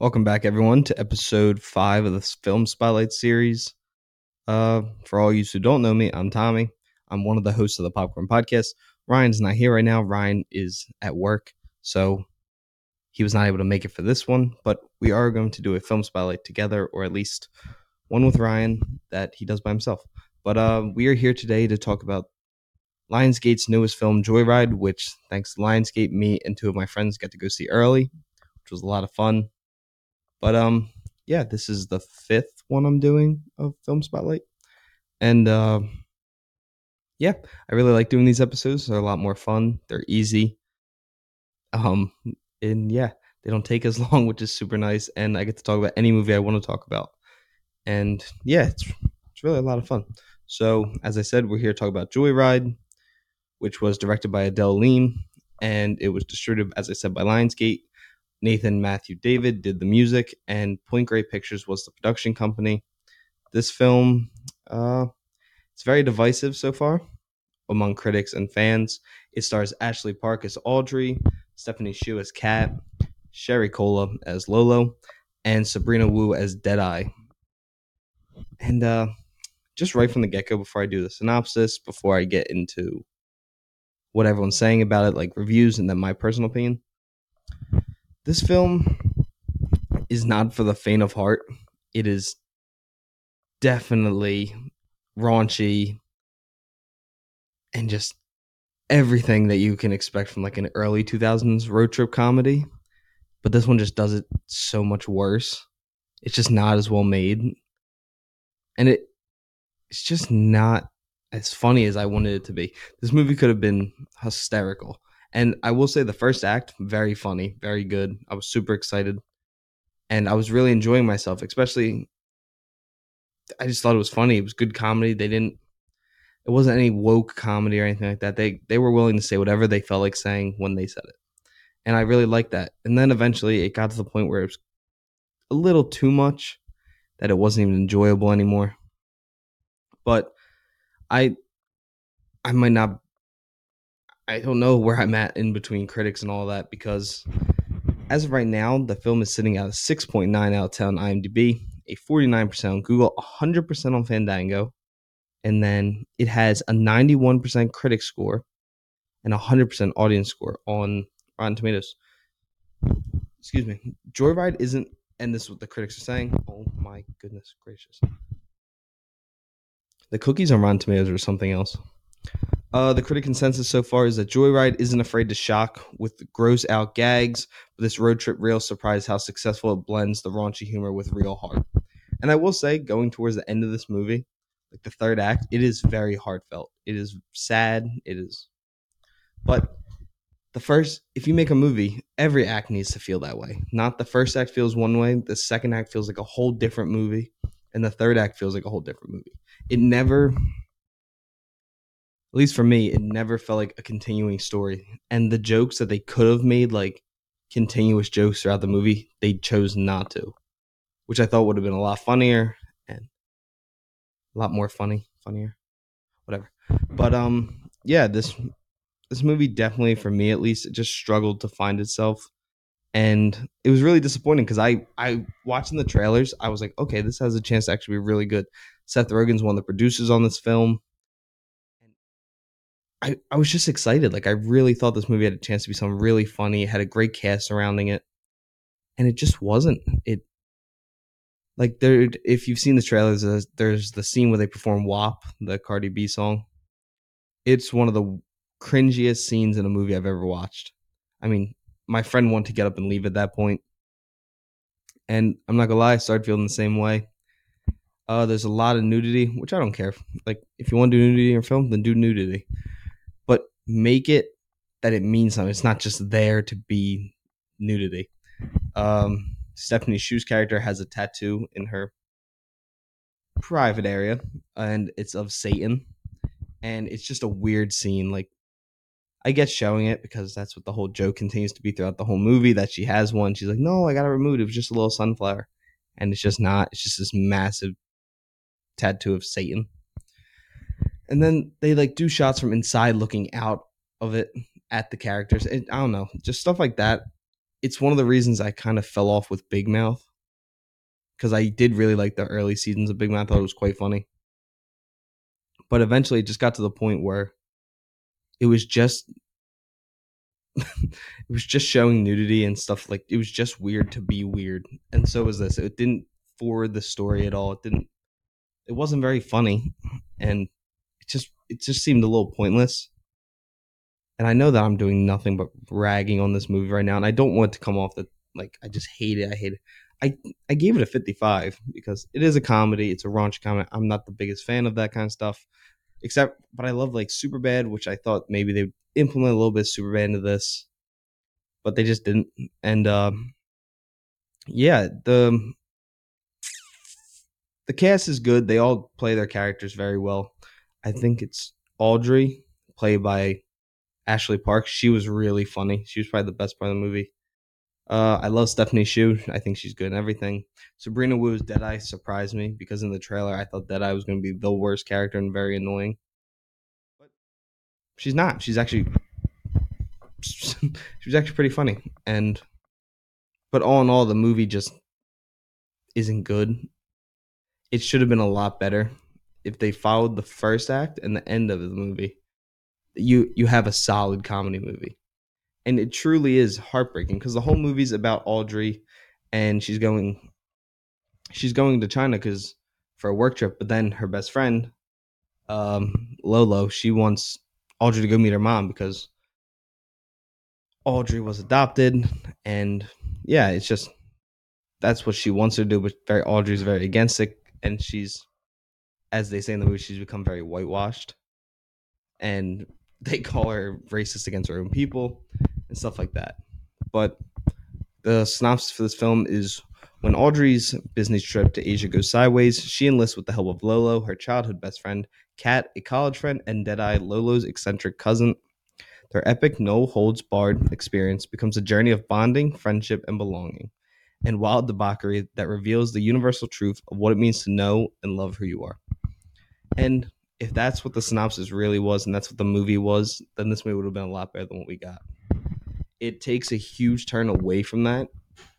Welcome back, everyone, to episode five of this film spotlight series. Uh, for all you who don't know me, I'm Tommy. I'm one of the hosts of the Popcorn Podcast. Ryan's not here right now. Ryan is at work, so he was not able to make it for this one. But we are going to do a film spotlight together, or at least one with Ryan that he does by himself. But uh, we are here today to talk about Lionsgate's newest film, Joyride, which, thanks to Lionsgate, me and two of my friends got to go see early, which was a lot of fun. But um, yeah, this is the fifth one I'm doing of Film Spotlight, and uh, yeah, I really like doing these episodes. They're a lot more fun. They're easy. Um, and yeah, they don't take as long, which is super nice. And I get to talk about any movie I want to talk about. And yeah, it's it's really a lot of fun. So as I said, we're here to talk about Joyride, which was directed by Adele Lim, and it was distributed, as I said, by Lionsgate. Nathan Matthew David did the music, and Point Grey Pictures was the production company. This film, uh, it's very divisive so far among critics and fans. It stars Ashley Park as Audrey, Stephanie Hsu as Kat, Sherry Cola as Lolo, and Sabrina Wu as Deadeye. And uh, just right from the get go, before I do the synopsis, before I get into what everyone's saying about it, like reviews and then my personal opinion, this film is not for the faint of heart. It is definitely raunchy and just everything that you can expect from like an early 2000s road trip comedy. But this one just does it so much worse. It's just not as well made. And it it's just not as funny as I wanted it to be. This movie could have been hysterical. And I will say the first act, very funny, very good. I was super excited. And I was really enjoying myself, especially I just thought it was funny. It was good comedy. They didn't it wasn't any woke comedy or anything like that. They they were willing to say whatever they felt like saying when they said it. And I really liked that. And then eventually it got to the point where it was a little too much that it wasn't even enjoyable anymore. But I I might not I don't know where I'm at in between critics and all that because as of right now, the film is sitting at a 6.9 out of 10 on IMDb, a 49% on Google, 100% on Fandango, and then it has a 91% critic score and a 100% audience score on Rotten Tomatoes. Excuse me. Joyride isn't, and this is what the critics are saying. Oh my goodness gracious. The cookies on Rotten Tomatoes are something else. Uh, the critic consensus so far is that Joyride isn't afraid to shock with gross out gags, but this road trip real surprise how successful it blends the raunchy humor with real heart. And I will say, going towards the end of this movie, like the third act, it is very heartfelt. It is sad. It is, but the first, if you make a movie, every act needs to feel that way. Not the first act feels one way, the second act feels like a whole different movie, and the third act feels like a whole different movie. It never at least for me, it never felt like a continuing story. And the jokes that they could have made like continuous jokes throughout the movie, they chose not to, which I thought would have been a lot funnier and a lot more funny, funnier, whatever. But um, yeah, this this movie definitely, for me at least, it just struggled to find itself, and it was really disappointing because I I watching the trailers, I was like, okay, this has a chance to actually be really good. Seth Rogen's one of the producers on this film I, I was just excited. Like I really thought this movie had a chance to be something really funny. It had a great cast surrounding it. And it just wasn't. It like there if you've seen the trailers, there's, there's the scene where they perform WAP, the Cardi B song. It's one of the cringiest scenes in a movie I've ever watched. I mean, my friend wanted to get up and leave at that point. And I'm not gonna lie, I started feeling the same way. Uh, there's a lot of nudity, which I don't care. Like, if you want to do nudity in your film, then do nudity make it that it means something. It's not just there to be nudity. Um, Stephanie Hsu's character has a tattoo in her private area, and it's of Satan, and it's just a weird scene. Like, I guess showing it because that's what the whole joke continues to be throughout the whole movie that she has one. She's like, "No, I got to remove it. It was just a little sunflower," and it's just not. It's just this massive tattoo of Satan and then they like do shots from inside looking out of it at the characters. I don't know, just stuff like that. it's one of the reasons I kind of fell off with Big Mouth because I did really like the early seasons of Big Mouth. I thought it was quite funny, but eventually it just got to the point where it was just it was just showing nudity and stuff like it was just weird to be weird and so was this it didn't forward the story at all it didn't it wasn't very funny and just it just seemed a little pointless and i know that i'm doing nothing but ragging on this movie right now and i don't want it to come off that like i just hate it i hate it i i gave it a 55 because it is a comedy it's a raunchy comedy i'm not the biggest fan of that kind of stuff except but i love like Superbad which i thought maybe they would implement a little bit of Superbad into this, but they just didn't. And um, yeah, the the cast is good. They all play their characters very well. I think it's Audrey, played by Ashley Parks. She was really funny. She was probably the best part of the movie. Uh, I love Stephanie Hsu. I think she's good in everything. Sabrina Wu's Deadeye surprised me because in the trailer I thought Deadeye was going to be the worst character and very annoying. But she's not. She's actually she's actually pretty funny. And but all in all, the movie just isn't good. It should have been a lot better if they followed the first act and the end of the movie. You you have a solid comedy movie. And it truly is heartbreaking because the whole movie's about Audrey and she's going she's going to China cuz for a work trip, but then her best friend um Lolo, she wants Audrey to go meet her mom because Audrey was adopted, and yeah, it's just that's what she wants to do. But very Audrey's very against it, and she's, as they say in the movie, she's become very whitewashed, and they call her racist against her own people and stuff like that. But the synopsis for this film is when Audrey's business trip to Asia goes sideways, she enlists with the help of Lolo, her childhood best friend, Kat, a college friend, and Deadeye, Lolo's eccentric cousin. Their epic no holds barred experience becomes a journey of bonding, friendship, and belonging, and wild debauchery that reveals the universal truth of what it means to know and love who you are. And if that's what the synopsis really was, and that's what the movie was, then this movie would have been a lot better than what we got. It takes a huge turn away from that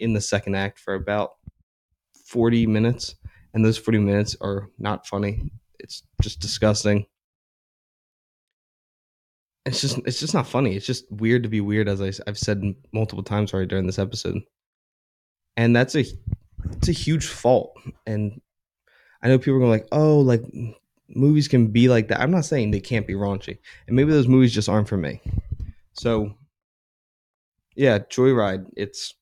in the second act for about 40 minutes, and those 40 minutes are not funny it's just disgusting. It's just it's just not funny. It's just weird to be weird, as I, I've said multiple times already during this episode. And that's a it's a huge fault. And I know people are going like, oh, like movies can be like that. I'm not saying they can't be raunchy, and maybe those movies just aren't for me. So, yeah, Joyride. It's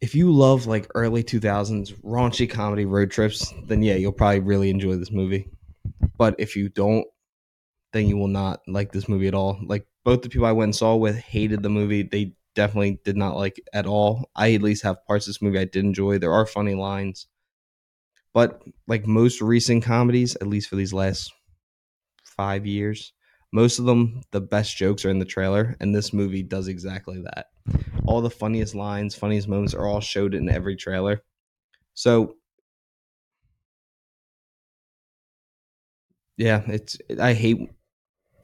if you love like early 2000s raunchy comedy road trips, then yeah, you'll probably really enjoy this movie. But if you don't, then you will not like this movie at all. Like both the people I went and saw with hated the movie. They definitely did not like at all. I at least have parts of this movie I did enjoy. There are funny lines. But like most recent comedies, at least for these last five years, most of them, the best jokes are in the trailer, and this movie does exactly that all the funniest lines, funniest moments are all showed in every trailer. So yeah, it's I hate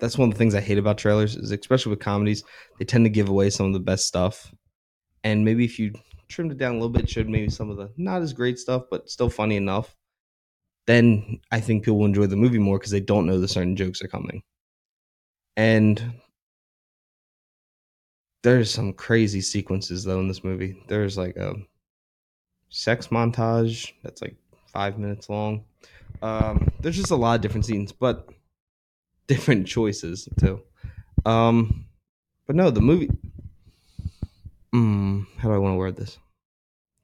that's one of the things I hate about trailers is especially with comedies, they tend to give away some of the best stuff. And maybe if you trimmed it down a little bit, showed maybe some of the not as great stuff, but still funny enough, then I think people will enjoy the movie more because they don't know the certain jokes are coming. And there's some crazy sequences though in this movie. There's like a sex montage that's like five minutes long. Um, there's just a lot of different scenes, but different choices too. Um, but no, the movie. Mm, how do I want to word this?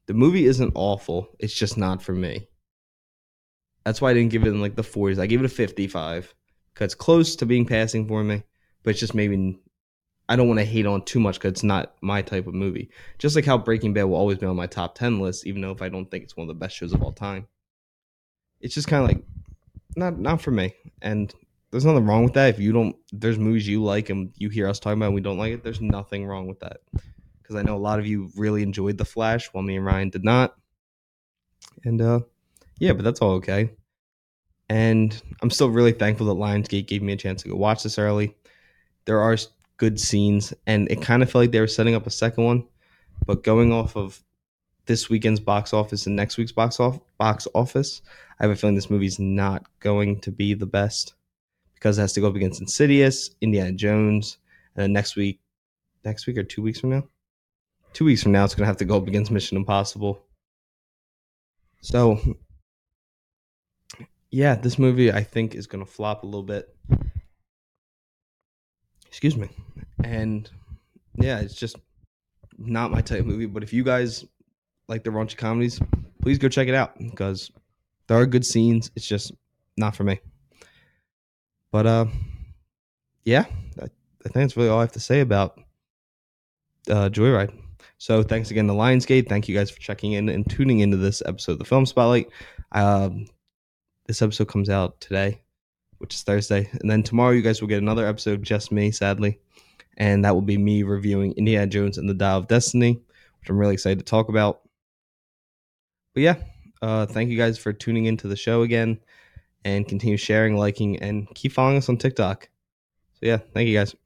The movie isn't awful. It's just not for me. That's why I didn't give it in like the 40s. I gave it a 55 because it's close to being passing for me, but it's just maybe I don't want to hate on too much because it's not my type of movie. Just like how Breaking Bad will always be on my top ten list, even though if I don't think it's one of the best shows of all time. It's just kind of like not not for me. And there's nothing wrong with that. If you don't, there's movies you like and you hear us talking about and we don't like it. There's nothing wrong with that. Because I know a lot of you really enjoyed The Flash, while me and Ryan did not. And uh, yeah, but that's all okay. And I'm still really thankful that Lionsgate gave me a chance to go watch this early. There are good scenes, and it kind of felt like they were setting up a second one. But going off of this weekend's box office and next week's box off box office, I have a feeling this movie's not going to be the best because it has to go up against Insidious, Indiana Jones, and then next week, next week or two weeks from now, two weeks from now, it's gonna have to go up against Mission Impossible. So, yeah, this movie I think is gonna flop a little bit. Excuse me, and yeah, it's just not my type of movie. But if you guys like the raunchy comedies, please go check it out because there are good scenes. It's just not for me. But uh, yeah, I, I think that's really all I have to say about uh, Joyride. So thanks again to Lionsgate. Thank you guys for checking in and tuning into this episode of the Film Spotlight. Um, this episode comes out today, which is Thursday, and then tomorrow you guys will get another episode, just me, sadly, and that will be me reviewing Indiana Jones and the Dial of Destiny, which I'm really excited to talk about. But yeah, uh, thank you guys for tuning into the show again, and continue sharing, liking, and keep following us on TikTok. So yeah, thank you guys.